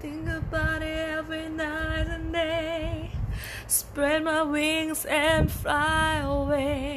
Think about it every night and day. Spread my wings and fly away.